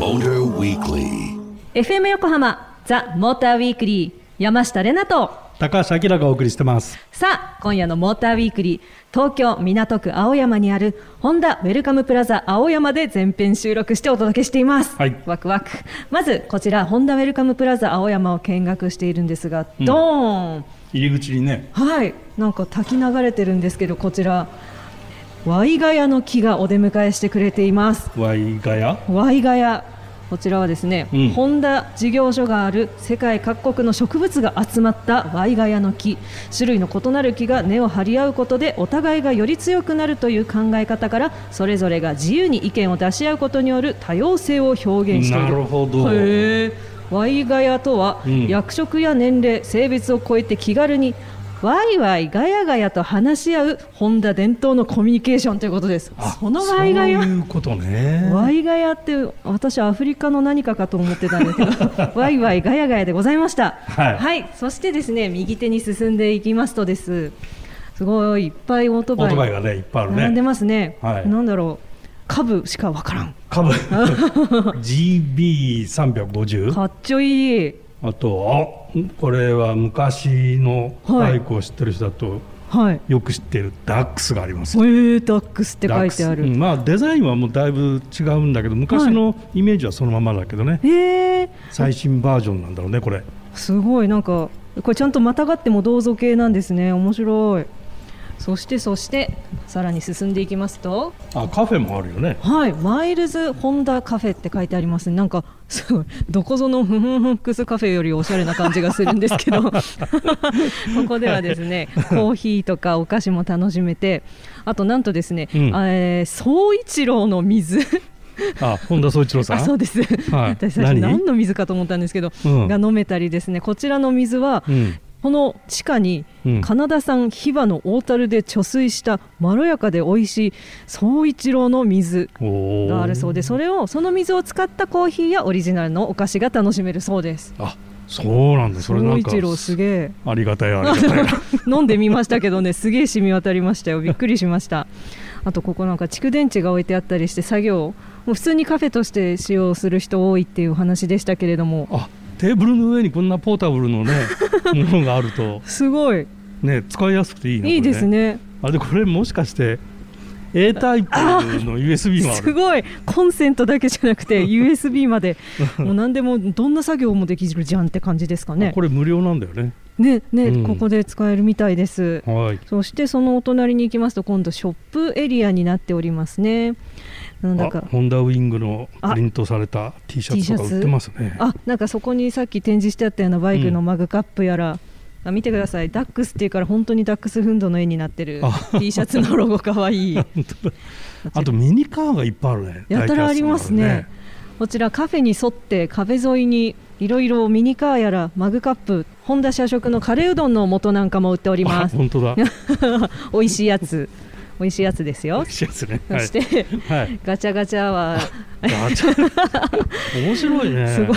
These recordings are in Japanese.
Motor Weekly. FM 横浜ザ・モーターウィークリー山下れなと。高橋明がお送りしてます。さあ今夜のモーターウィークリー。東京港区青山にあるホンダウェルカムプラザ青山で全編収録してお届けしています、はい。ワクワク。まずこちらホンダウェルカムプラザ青山を見学しているんですが、ドーン。入り口にね、はい。なんか滝流れてるんですけどこちらワイガヤの木がお出迎えしてくれています。ワイガヤ？ワイガヤ。こちらはですね、うん。ホンダ事業所がある世界各国の植物が集まったワイガヤの木。種類の異なる木が根を張り合うことでお互いがより強くなるという考え方からそれぞれが自由に意見を出し合うことによる多様性を表現している。なるほど。ワイガヤとは、うん。役職や年齢性別を超えて気軽にワイワイガヤガヤと話し合うホンダ伝統のコミュニケーションということです。そのワイガヤ。そういうことね。ワイガヤって私アフリカの何かかと思ってたんですけど ワイワイガヤガヤでございました。はい。そしてですね右手に進んでいきますとです。すごいいっぱいオートオバイ。ートバイがね、いっぱいある並んでね。ますね、はい。なんだろう。株しかわからん。株。GB 三百五十。かっちょいいあと、あ、これは昔のバイクを知ってる人だと。はいよく知ってるダックスがありますえ。ー、ダックスって書いてあダックスうるんまあ、デザインはもうだいぶ違うんだけど、昔のイメージはそのままだけどね。えー、最新バージョンなんだろうね、これ。すごいなんかこれちゃんとまたがっても銅像系なんですね面白いそしてそしてさらに進んでいきますとあ、カフェもあるよね。はい、マイルズホンダカフェって書いてありますね。なんかすごいどこぞのフフンフックスカフェよりおしゃれな感じがするんですけど、ここではですね、コーヒーとかお菓子も楽しめて、あとなんとですね、うんえー総一郎の水、あ、本田宗一郎さん？あそうです。はい私最初何？何の水かと思ったんですけど、うんが飲めたりですね、こちらの水は。うん。この地下にうん。カナダ産ヒバの大樽で貯水したまろやかで美味しい総一郎の水があるそうでそれをその水を使ったコーヒーやオリジナルのお菓子が楽しめるそうです。あそうなんだ。それなんか総一郎すげえ。ありがたいありがたい。飲んでみましたけどねすげえ染み渡りましたよ。びっくりしました。あとここなんか蓄電池が置いてあったりして作業もう普通にカフェとして使用する人多いっていうお話でしたけれども。あテーブルの上にこんなポータブルのね ものがあると。すごい。ね使いやすくていいね。いいですね。あでこれもしかして A タイプの USB もすごい。コンセントだけじゃなくて USB まで。もう何でもどんな作業もできるじゃんって感じですかね。あこれ無料なんだよね。ねね、うん。ここで使えるみたいです。はい。そしてそのお隣に行きますと今度ショップエリアになっておりますねなんだあかホンダウィングのプリントされた T シャツとか売ってますね。あなんかそこにさっき展示してあったようなバイクのマグカップやら、あ見てください。ダックスっていうから本当にダックスフンドの絵になってる。あ。T シャツのロゴかわいい。あとミニカーがいっぱいあるね。やたらありますね。大キャスこちらカフェに沿って壁沿いにいろいろミニカーやらマグカップホンダ社食のカレーうどんの素なんかも売っております。本当だ。美味しいやつ美味しいやつですよ。美味しいやつね。はい。そして、はい。ガチャガチャはガチャ。面白いね。すごい、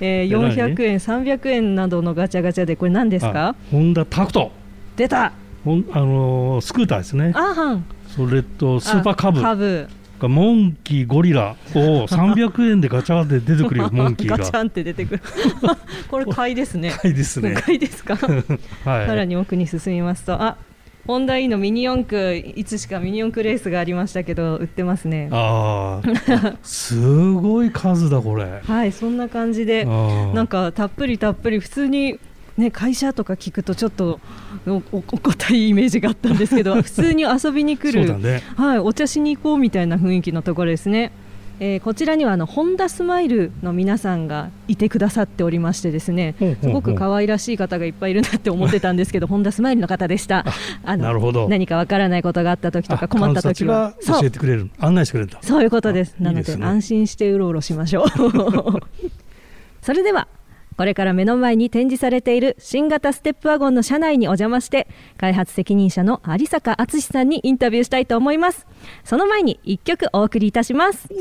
えー、え何？400円300円などのガチャガチャでこれ何ですか？あホンダタクト。出た。ほんあのースクーターですね。アーハン。それとスーパーカブ。あカブ。がモンキーゴリラを300円でガチャで出てくるよ モンキーが。ガチャンって出てくる。これ買いですね。はいですね。買いですか？はい。さらに奥に進みますとあホンダ E のミニ四駆いつしかミニ四駆レースがありましたけど売ってますね。ああすごい数だこれ。はいそんな感じであなんかたっぷりたっぷり普通にね会社とか聞くとちょっとお堅いイメージがあったんですけど 普通に遊びに来る、ね。はいお茶しに行こうみたいな雰囲気のところですね。えーこちらにはあのホンダスマイルの皆さんがいてくださっておりましてですねすごく可愛らしい方がいっぱいいるなって思ってたんですけど ホンダスマイルの方でした。あなるほど。何かわからないことがあった時とか困った時は。教えてくれる。案内してくれるそういうことです。なのでね。安心してうろうろしましょう。それではこれから目の前に展示されている新型ステップワゴンの車内にお邪魔して開発責任者の有坂敦さんにインタビューしたいと思いますその前に一曲お送りいたします The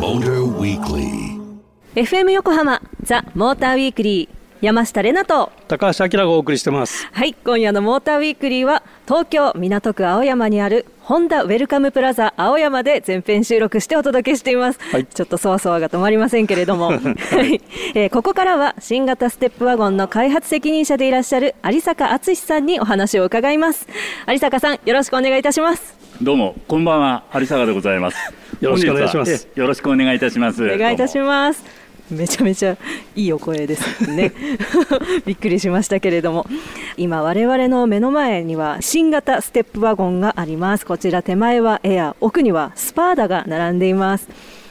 Motor Weekly. FM 横浜ザ・モーターウィークリー山下れなと。高橋明がお送りしてます。はい今夜のモーターウィークリーは東京港区青山にあるホンダウェルカムプラザ青山で全編収録してお届けしています、はい、ちょっとそわそわが止まりませんけれども、はい。えー、ここからは新型ステップワゴンの開発責任者でいらっしゃる有坂敦さんにお話を伺います。有坂さんよろしくお願いいたします。どうもこんばんは。有坂でございます。よろしくお願いします。よろしくお願いいたします。お願いいたしますめちゃめちゃいいお声ですね。びっくりしましたけれども。今我々の目の前には新型ステップワゴンがあります。こちら手前はエア奥にはスパーダが並んでいます。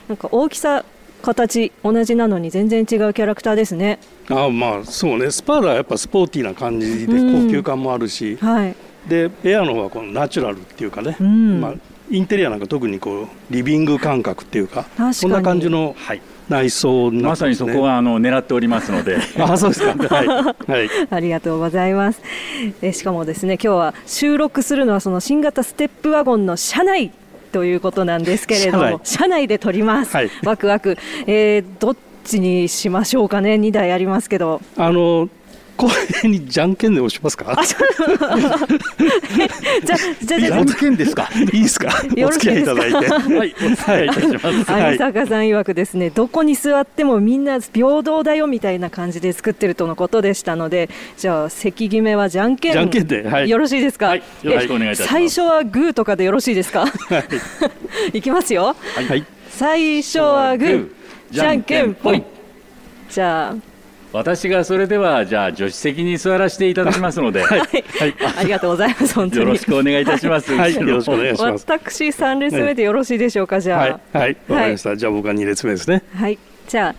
なんか大きさ形同じなのに全然違うキャラクターですね。あまあそうね。スパーダはやっぱスポーティーな感じで高級感もあるし、うん、はい、でエアの方はこのナチュラルっていうかね、うん、まあ、インテリアなんか特にこうリビング感覚っていうかそんな感じの、はい内装、ね、まさにそこはあの狙っておりますので。あそうですか、はい、はい、ありがとうございます。えしかもですね今日は収録するのはその新型ステップワゴンの車内ということなんですけれども車内。で撮ります、はい、ワクワク、えー、どっちにしましょうかね。2台ありますけど。あのこれにじゃんけんで押しますか？じゃ、じゃ、じゃんけんですか？いい ですか？お付き合いいただいて。はい、お付き合いいたします。有坂さん曰くですね、どこに座ってもみんな平等だよみたいな感じで作ってるとのことでしたので、じゃあ席決めはじゃんけん。じゃんけんで、はい、よろしいですか？はい、よろしくお願いいたします。最初はグーとかでよろしいですか？はい、いきますよ。はい。最初はグー、じゃんけんぽい。じゃあ。私がそれではじゃあ助手席に座らせていただきますので、はい、はい、ありがとうございます本当によろしくお願いいたします。はい、よろしくお願いします。私三列目でよろしいでしょうか、じゃあ。はい、はい、わかりました。じゃあ僕は二列目ですね。はい、じゃあ。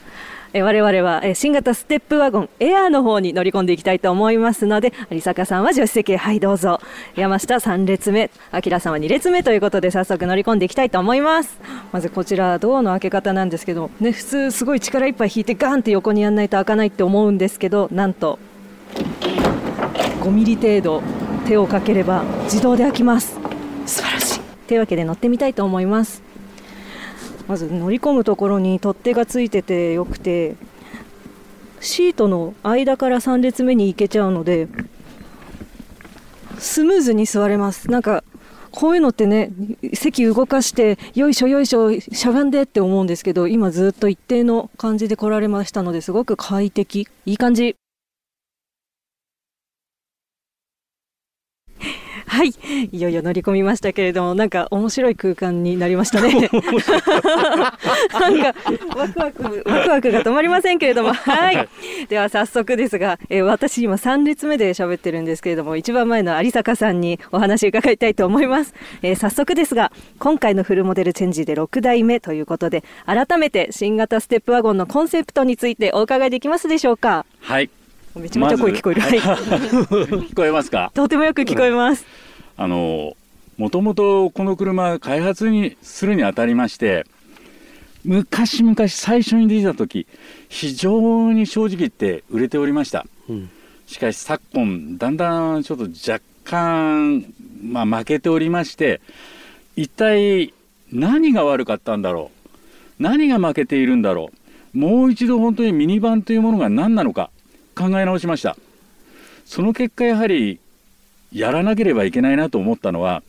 え我々は、え新型ステップワゴンエアーの方に乗り込んでいきたいと思いますので有坂さんは助手席へ。はいどうぞ。山下3列目。明さんは2列目ということで早速乗り込んでいきたいと思います。まずこちらドアの開け方なんですけど、ね、普通すごい力いっぱい引いてガンって横にやんないと開かないって思うんですけどなんと5ミリ程度手をかければ自動で開きます。素晴らしい。というわけで乗ってみたいと思います。まず乗り込むところに取っ手がついててよくてシートの間から3列目に行けちゃうのでスムーズに座れます。なんかこういうのってね席動かしてよいしょよいしょしゃがんでって思うんですけど今ずっと一定の感じで来られましたのですごく快適。いい感じ。はい。いよいよ乗り込みましたけれどもなんか面白い空間になりましたね。なんかワクワクワクワクが止まりませんけれども。はい。では早速ですが、えー、私今3列目で喋ってるんですけれども一番前の有坂さんにお話伺いたいと思います、えー、早速ですが今回のフルモデルチェンジで6代目ということで改めて新型ステップワゴンのコンセプトについてお伺いできますでしょうか？はい。めちゃめちゃ声聞こえる、ま、はい。聞こえますか？とてもよく聞こえますあのもともとこの車開発にするにあたりまして昔々最初に出た時非常に正直言って売れておりました、うん、しかし昨今だんだんちょっと若干、まあ、負けておりまして一体何が悪かったんだろう？何が負けているんだろう？もう一度本当にミニバンというものが何なのか考え直しました。その結果やはりやらなければいけないなと思ったのは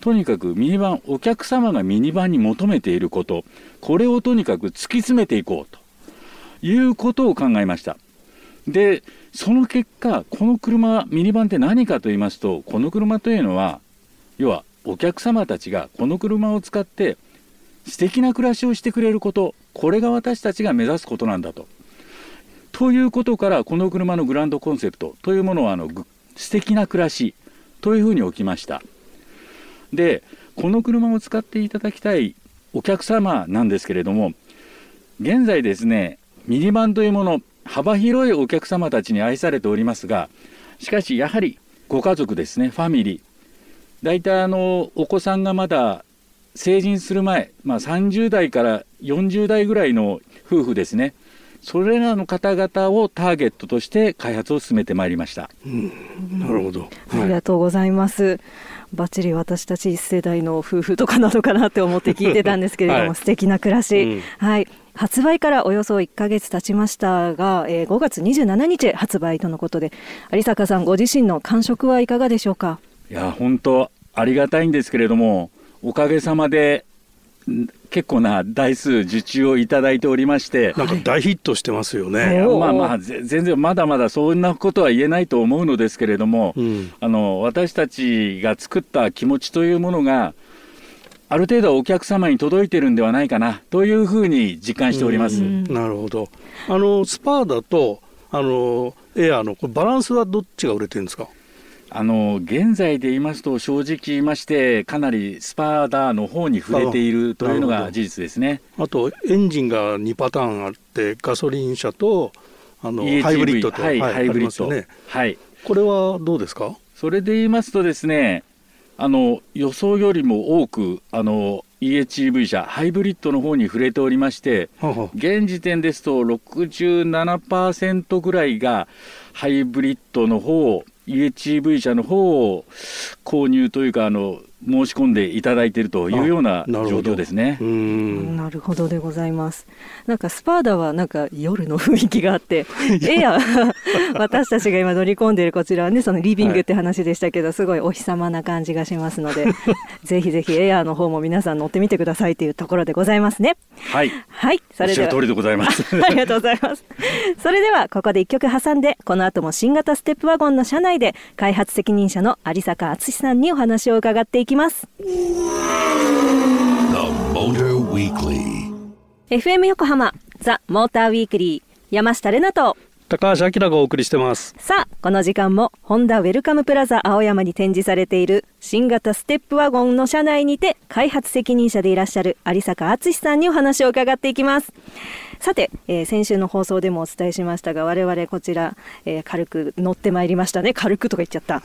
とにかくミニバンお客様がミニバンに求めていることこれをとにかく突き詰めていこうということを考えましたでその結果この車ミニバンって何かと言いますとこの車というのは要はお客様たちがこの車を使って素敵な暮らしをしてくれることこれが私たちが目指すことなんだと。ということからこの車のグランドコンセプトというものはあの素敵な暮らしというふうに置きました。でこの車を使っていただきたいお客様なんですけれども現在ですねミニバンというもの幅広いお客様たちに愛されておりますがしかしやはりご家族ですねファミリー。大体あのお子さんがまだ成人する前、まあ、30代から40代ぐらいの夫婦ですね。それらの方々をターゲットとして開発を進めてまいりました。うん、なるほど、ありがとうございます。バッチリ私たち世代の夫婦とかなのかなって思って聞いてたんですけれども、はい、素敵な暮らし、うん、はい。発売からおよそ1か月経ちましたが、えー、5月27日発売とのことで有坂さんご自身の感触はいかがでしょうか？いや本当ありがたいんですけれどもおかげさまで結構な台数受注をいただいておりまして。なんか大ヒットしてますよね、まあまあ全然まだまだそんなことは言えないと思うのですけれども、うん、あの私たちが作った気持ちというものがある程度お客様に届いてるんではないかなというふうに実感しております。なるほど。あのスパーだとあのエアーのバランスはどっちが売れてるんですか？あの現在で言いますと正直言いましてかなりスパーダーの方に触れているというのが事実ですね。あとエンジンが2パターンあってガソリン車とあのハイブリッドと、はい、はい、ハイブリッド、ね、はい。これはどうですか？それで言いますとですねあの予想よりも多くあの EHEV 車ハイブリッドの方に触れておりまして現時点ですと67%ぐらいがハイブリッドの方 EHEV 車の方を購入というかあの申し込んでいただいているというような状況ですね。なるほどでございます。なんかスパーダはなんか夜の雰囲気があって、エア 私たちが今乗り込んでいるこちらはねそのリビングって話でしたけど、はい、すごいお日様な感じがしますので、ぜひぜひエアの方も皆さん乗ってみてくださいというところでございますね。はい。はい。それでは。通りでございます。ありがとうございます。それではここで一曲挟んで、この後も新型ステップワゴンの車内で開発責任者の有坂敦さんにお話を伺っていきます。FM 横浜ザ・モーターウィークリー山下れなと高橋明がお送りしてます。さあこの時間もホンダウェルカムプラザ青山に展示されている新型ステップワゴンの車内にて開発責任者でいらっしゃる有坂敦さんにお話を伺っていきます。さて、えー、先週の放送でもお伝えしましたが我々こちら、えー、軽く乗ってまいりましたね。軽くとか言っちゃった。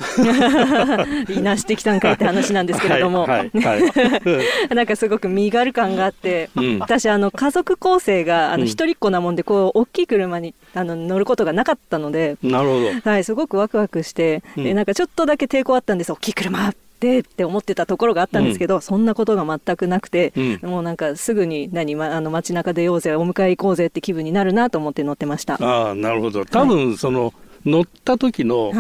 いなしてきたんかいって話なんですけれども、はいはいはい、なんかすごく身軽感があって、うん、私あの家族構成があの一人っ子なもんでこう大きい車にあの乗ることがなかったのでなるほど、はい、すごくワクワクして、うん、なんかちょっとだけ抵抗あったんです。大きい車ってって思ってたところがあったんですけど、うん、そんなことが全くなくて、うん、もうなんかすぐに何、ま、あの街中出ようぜお迎え行こうぜって気分になるなと思って乗ってました。ああなるほど。多分その、はい、乗った時の、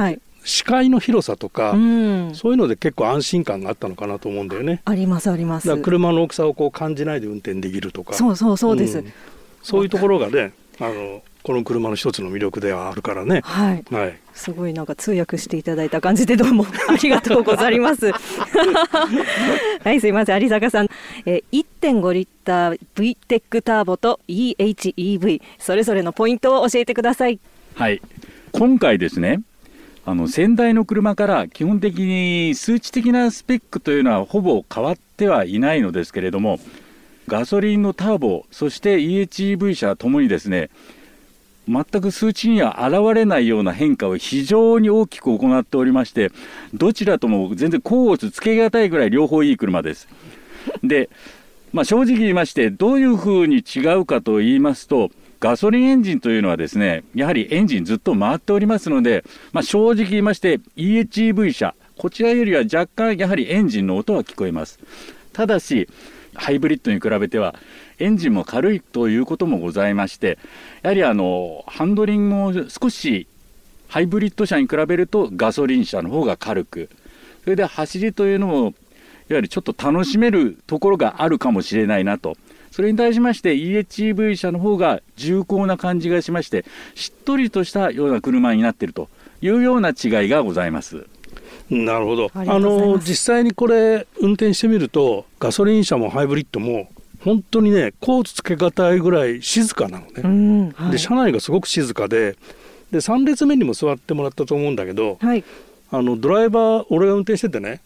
視界の広さとか、うん、そういうので結構安心感があったのかなと思うんだよね。ありますあります。車の大きさをこう感じないで運転できるとか。そうそうそうです。うん、そういうところがね、あのこの車の一つの魅力ではあるからね。はい。はい。すごいなんか通訳していただいた感じでどうもありがとうございます。はいすいません有坂さん、えー、1.5リッター V テックターボと EHEV それぞれのポイントを教えてください。はい今回ですねあの先代の車から基本的に数値的なスペックというのはほぼ変わってはいないのですけれどもガソリンのターボそして EHEV 車ともにですね全く数値には現れないような変化を非常に大きく行っておりましてどちらとも全然甲乙つけがたいぐらい両方いい車です。で、まあ、正直言いましてどういうふうに違うかと言いますとガソリンエンジンというのはですねやはりエンジンずっと回っておりますので、まあ、正直言いまして EHEV 車こちらよりは若干やはりエンジンの音は聞こえますただしハイブリッドに比べてはエンジンも軽いということもございましてやはりあのハンドリングも少しハイブリッド車に比べるとガソリン車の方が軽くそれで走りというのもいわゆるちょっと楽しめるところがあるかもしれないなと。それに対しまして EHEV 車の方が重厚な感じがしましてしっとりとしたような車になっているというような違いがございます。なるほど。あの実際にこれ運転してみるとガソリン車もハイブリッドも本当にねコーツつけがたいぐらい静かなのね、うん。はい、で車内がすごく静かでで3列目にも座ってもらったと思うんだけど、はい、あのドライバー俺が運転しててね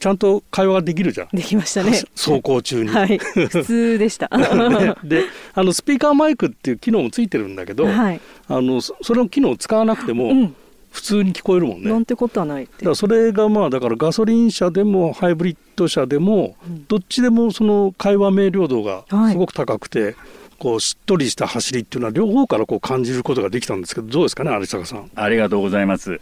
ちゃんと会話ができるじゃん。できましたね。走行中に、はい、普通でした。ね、であのスピーカーマイクっていう機能もついてるんだけど、はい、あのそれの機能を使わなくても、うん普通に聞こえるもんね。なんてことはないだからそれがまあだからガソリン車でもハイブリッド車でも、どっちでもその会話明瞭度がすごく高くて、はい、こうしっとりした走りっていうのは両方からこう感じることができたんですけどどうですかね有坂さん。ありがとうございます。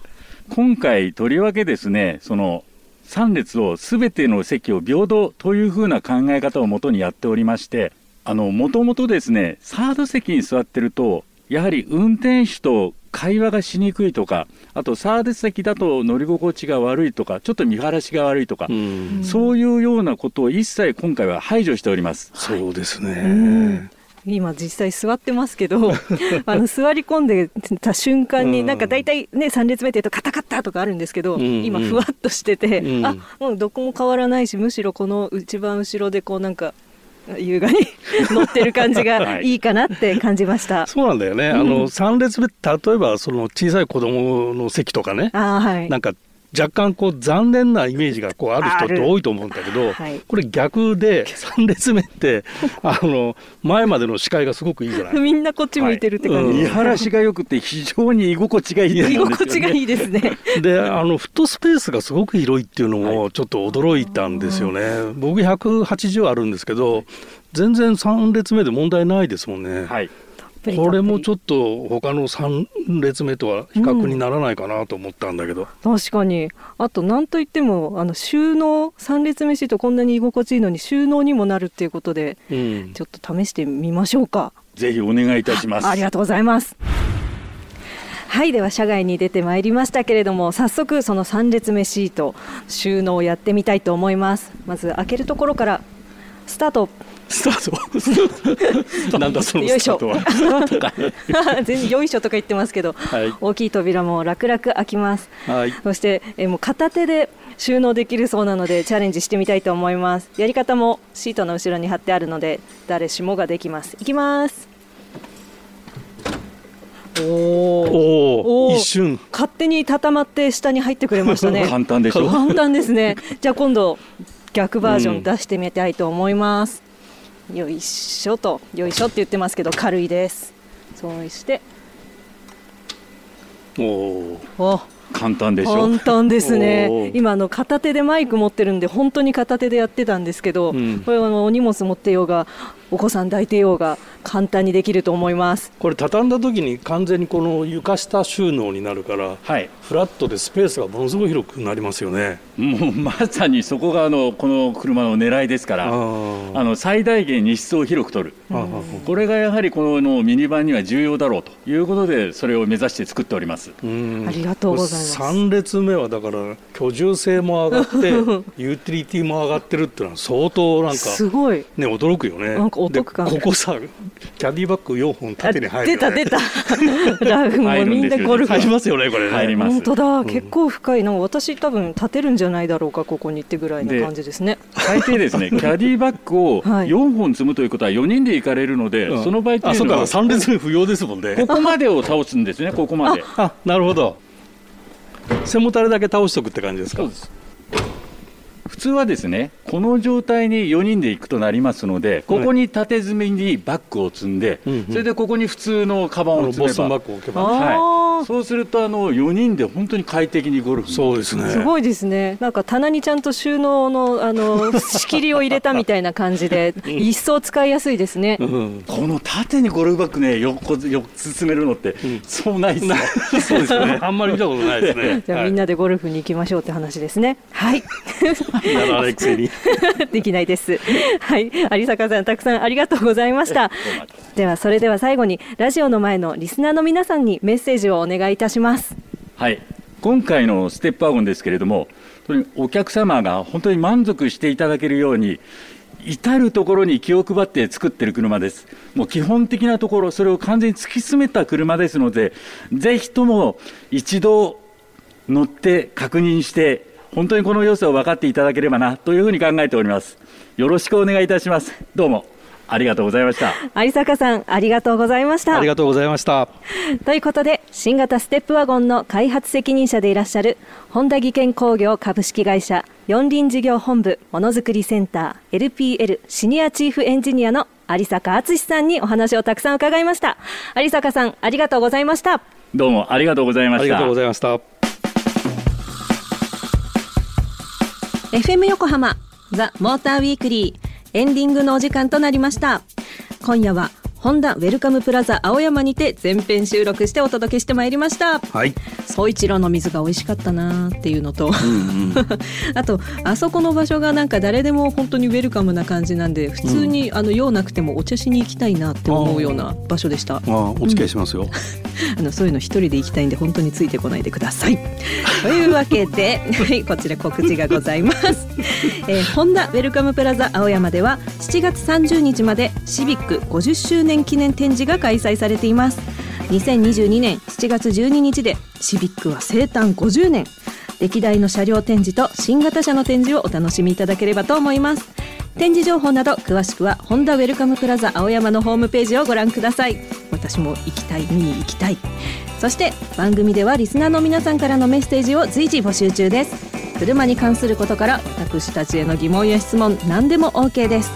今回とりわけですねその3列を全ての席を平等というふうな考え方をもとにやっておりましてあのもともとですねサード席に座ってるとやはり運転手と会話がしにくいとかあとサービス席だと乗り心地が悪いとかちょっと見晴らしが悪いとか、うそういうようなことを一切今回は排除しております。そうですね、今実際座ってますけど あの座り込んでた瞬間になんか大体ね3列目っていうとカタカタとかあるんですけど、うん。うん、今ふわっとしてて、うん、あもうどこも変わらないしむしろこの一番後ろでこうなんか優雅に 乗ってる感じがいいかなって感じました。そうなんだよね。あの3列目例えばその小さい子供の席とかね、はい、なんか若干こう残念なイメージがこうある人って多いと思うんだけど、はい、これ逆で 3列目ってあの前までの視界がすごくいいじゃない？みんなこっち向いてるって感じ、はい。うん、見晴らしがよくて非常に居心地がいいですね。居心地がいいですね。であのフットスペースがすごく広いっていうのもちょっと驚いたんですよね、はい、僕180あるんですけど全然3列目で問題ないですもんね、はいこれもちょっと他の3列目とは比較にならないかなと思ったんだけど、うん、確かに。あと何といってもあの収納3列目シートこんなに居心地いいのに収納にもなるっていうことで、うん、ちょっと試してみましょうか。ぜひお願いいたします。ありがとうございます。はいでは社外に出てまいりましたけれども早速その3列目シート収納をやってみたいと思います。まず開けるところからスタートスタート。なんだそのスタートは。全然よいしょとか言ってますけど、はい、大きい扉も楽々開きます、はい、そしてえもう片手で収納できるそうなのでチャレンジしてみたいと思います。やり方もシートの後ろに貼ってあるので誰しもができます。いきます。おお一瞬。勝手に畳まって下に入ってくれましたね。簡単でしょ。簡単ですね。じゃあ今度逆バージョン出してみたいと思います、うん、よいしょと。よいしょって言ってますけど軽いです。そうして。おお。簡単でしょ。簡単ですね。今の片手でマイク持ってるんで本当に片手でやってたんですけど、うん、これあのお荷物持ってようがお子さん抱いてようが簡単にできると思います。これ畳んだ時に完全にこの床下収納になるから、はい、フラットでスペースがものすごい広くなりますよね。もうまさにそこがあのこの車の狙いですからあの最大限荷室を広く取る。これがやはりこのミニバンには重要だろうということでそれを目指して作っております。ありがとうございます。3列目はだから居住性も上がって ユーティリティも上がってるっていうのは相当なんかすごい。ね驚くよね。なんかお得感ここさキャディバッグ4本縦に入る、ね、出た出た。ラグもみんなゴルフ。入りますよねこれね。入ります。本当だ、うん、結構深い。なんか私多分立てるんじゃないだろうかここにってぐらいの感じですね。最低ですね。キャディバッグを4本積むということは4人で行かれるので、その場合っていうのは3列目不要ですもんね。ここまでを倒すんですねここまで。あなるほど。背もたれだけ倒しとくって感じですか？普通はですねこの状態に4人で行くとなりますのでここに縦積みにバッグを積んで、はい、それでここに普通のカバンを積めば、はい、そうするとあの4人で本当に快適にゴルフそうですね。すごいですね。なんか棚にちゃんと収納のあの仕切りを入れたみたいな感じで一層使いやすいですね、うん、この縦にゴルフバッグね横4つ積めるのって、うん、そうないですねそうですね。あんまり見たことないですね。じゃあ、みんなでゴルフに行きましょうって話ですね。はい やらないくせに できないです。はい。有坂さんたくさんありがとうございました。ではそれでは最後にラジオの前のリスナーの皆さんにメッセージをお願いいたします。はい。今回のステップワゴンですけれどもお客様が本当に満足していただけるように至る所に気を配って作ってる車です。もう基本的なところ、それを完全に突き詰めた車ですので、ぜひとも一度乗って確認して本当にこの様子を分かっていただければなというふうに考えております。よろしくお願いいたします。どうもありがとうございました。有坂さんありがとうございました。ありがとうございました。ということで新型ステップワゴンの開発責任者でいらっしゃる本田技研工業株式会社四輪事業本部ものづくりセンター LPL シニアチーフエンジニアの有坂敦さんにお話をたくさん伺いました。有坂さんありがとうございました。どうもありがとうございました。ありがとうございました FM 横浜ザ・モーターウィークリーエンディングのお時間となりました。今夜はホンダウェルカムプラザ青山にて全編収録してお届けしてまいりました。はい。総一郎の水が美味しかったなっていうのと、うんうん、あとあそこの場所がなんか誰でも本当にウェルカムな感じなんで普通に、あの用なくてもお茶しに行きたいなって思うような場所でした。ああお付き合いしますよ、あのそういうの一人で行きたいんで本当についてこないでください。というわけで、はい、こちら告知がございます、えー、ホンダウェルカムプラザ青山では7月30日までシビック50周年記念展示が開催されています。2022年7月12日でシビックは生誕50年。歴代の車両展示と新型車の展示をお楽しみいただければと思います。展示情報など詳しくはホンダウェルカムプラザ青山のホームページをご覧ください。私も行きたい見に行きたい。そして番組ではリスナーの皆さんからのメッセージを随時募集中です。車に関することから私たちへの疑問や質問何でも OK です。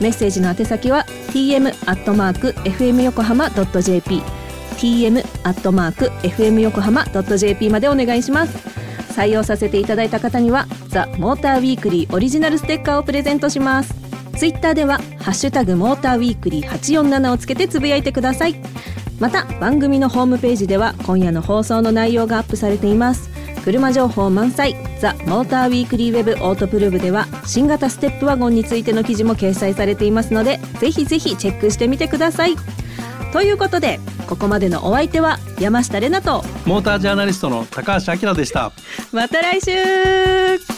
メッセージの宛先は tm.fm 横浜 .jp tm.fm 横浜 .jp までお願いします。採用させていただいた方にはザ・モーターウィークリーオリジナルステッカーをプレゼントします。ツイッターではハッシュタグモーターウィークリー847をつけてつぶやいてください。また番組のホームページでは今夜の放送の内容がアップされています。車情報満載ザ・モーターウィークリーウェブオートプルーブでは新型ステップワゴンについての記事も掲載されていますのでぜひぜひチェックしてみてください。ということでここまでのお相手は山下れなとモータージャーナリストの高橋明でした。また来週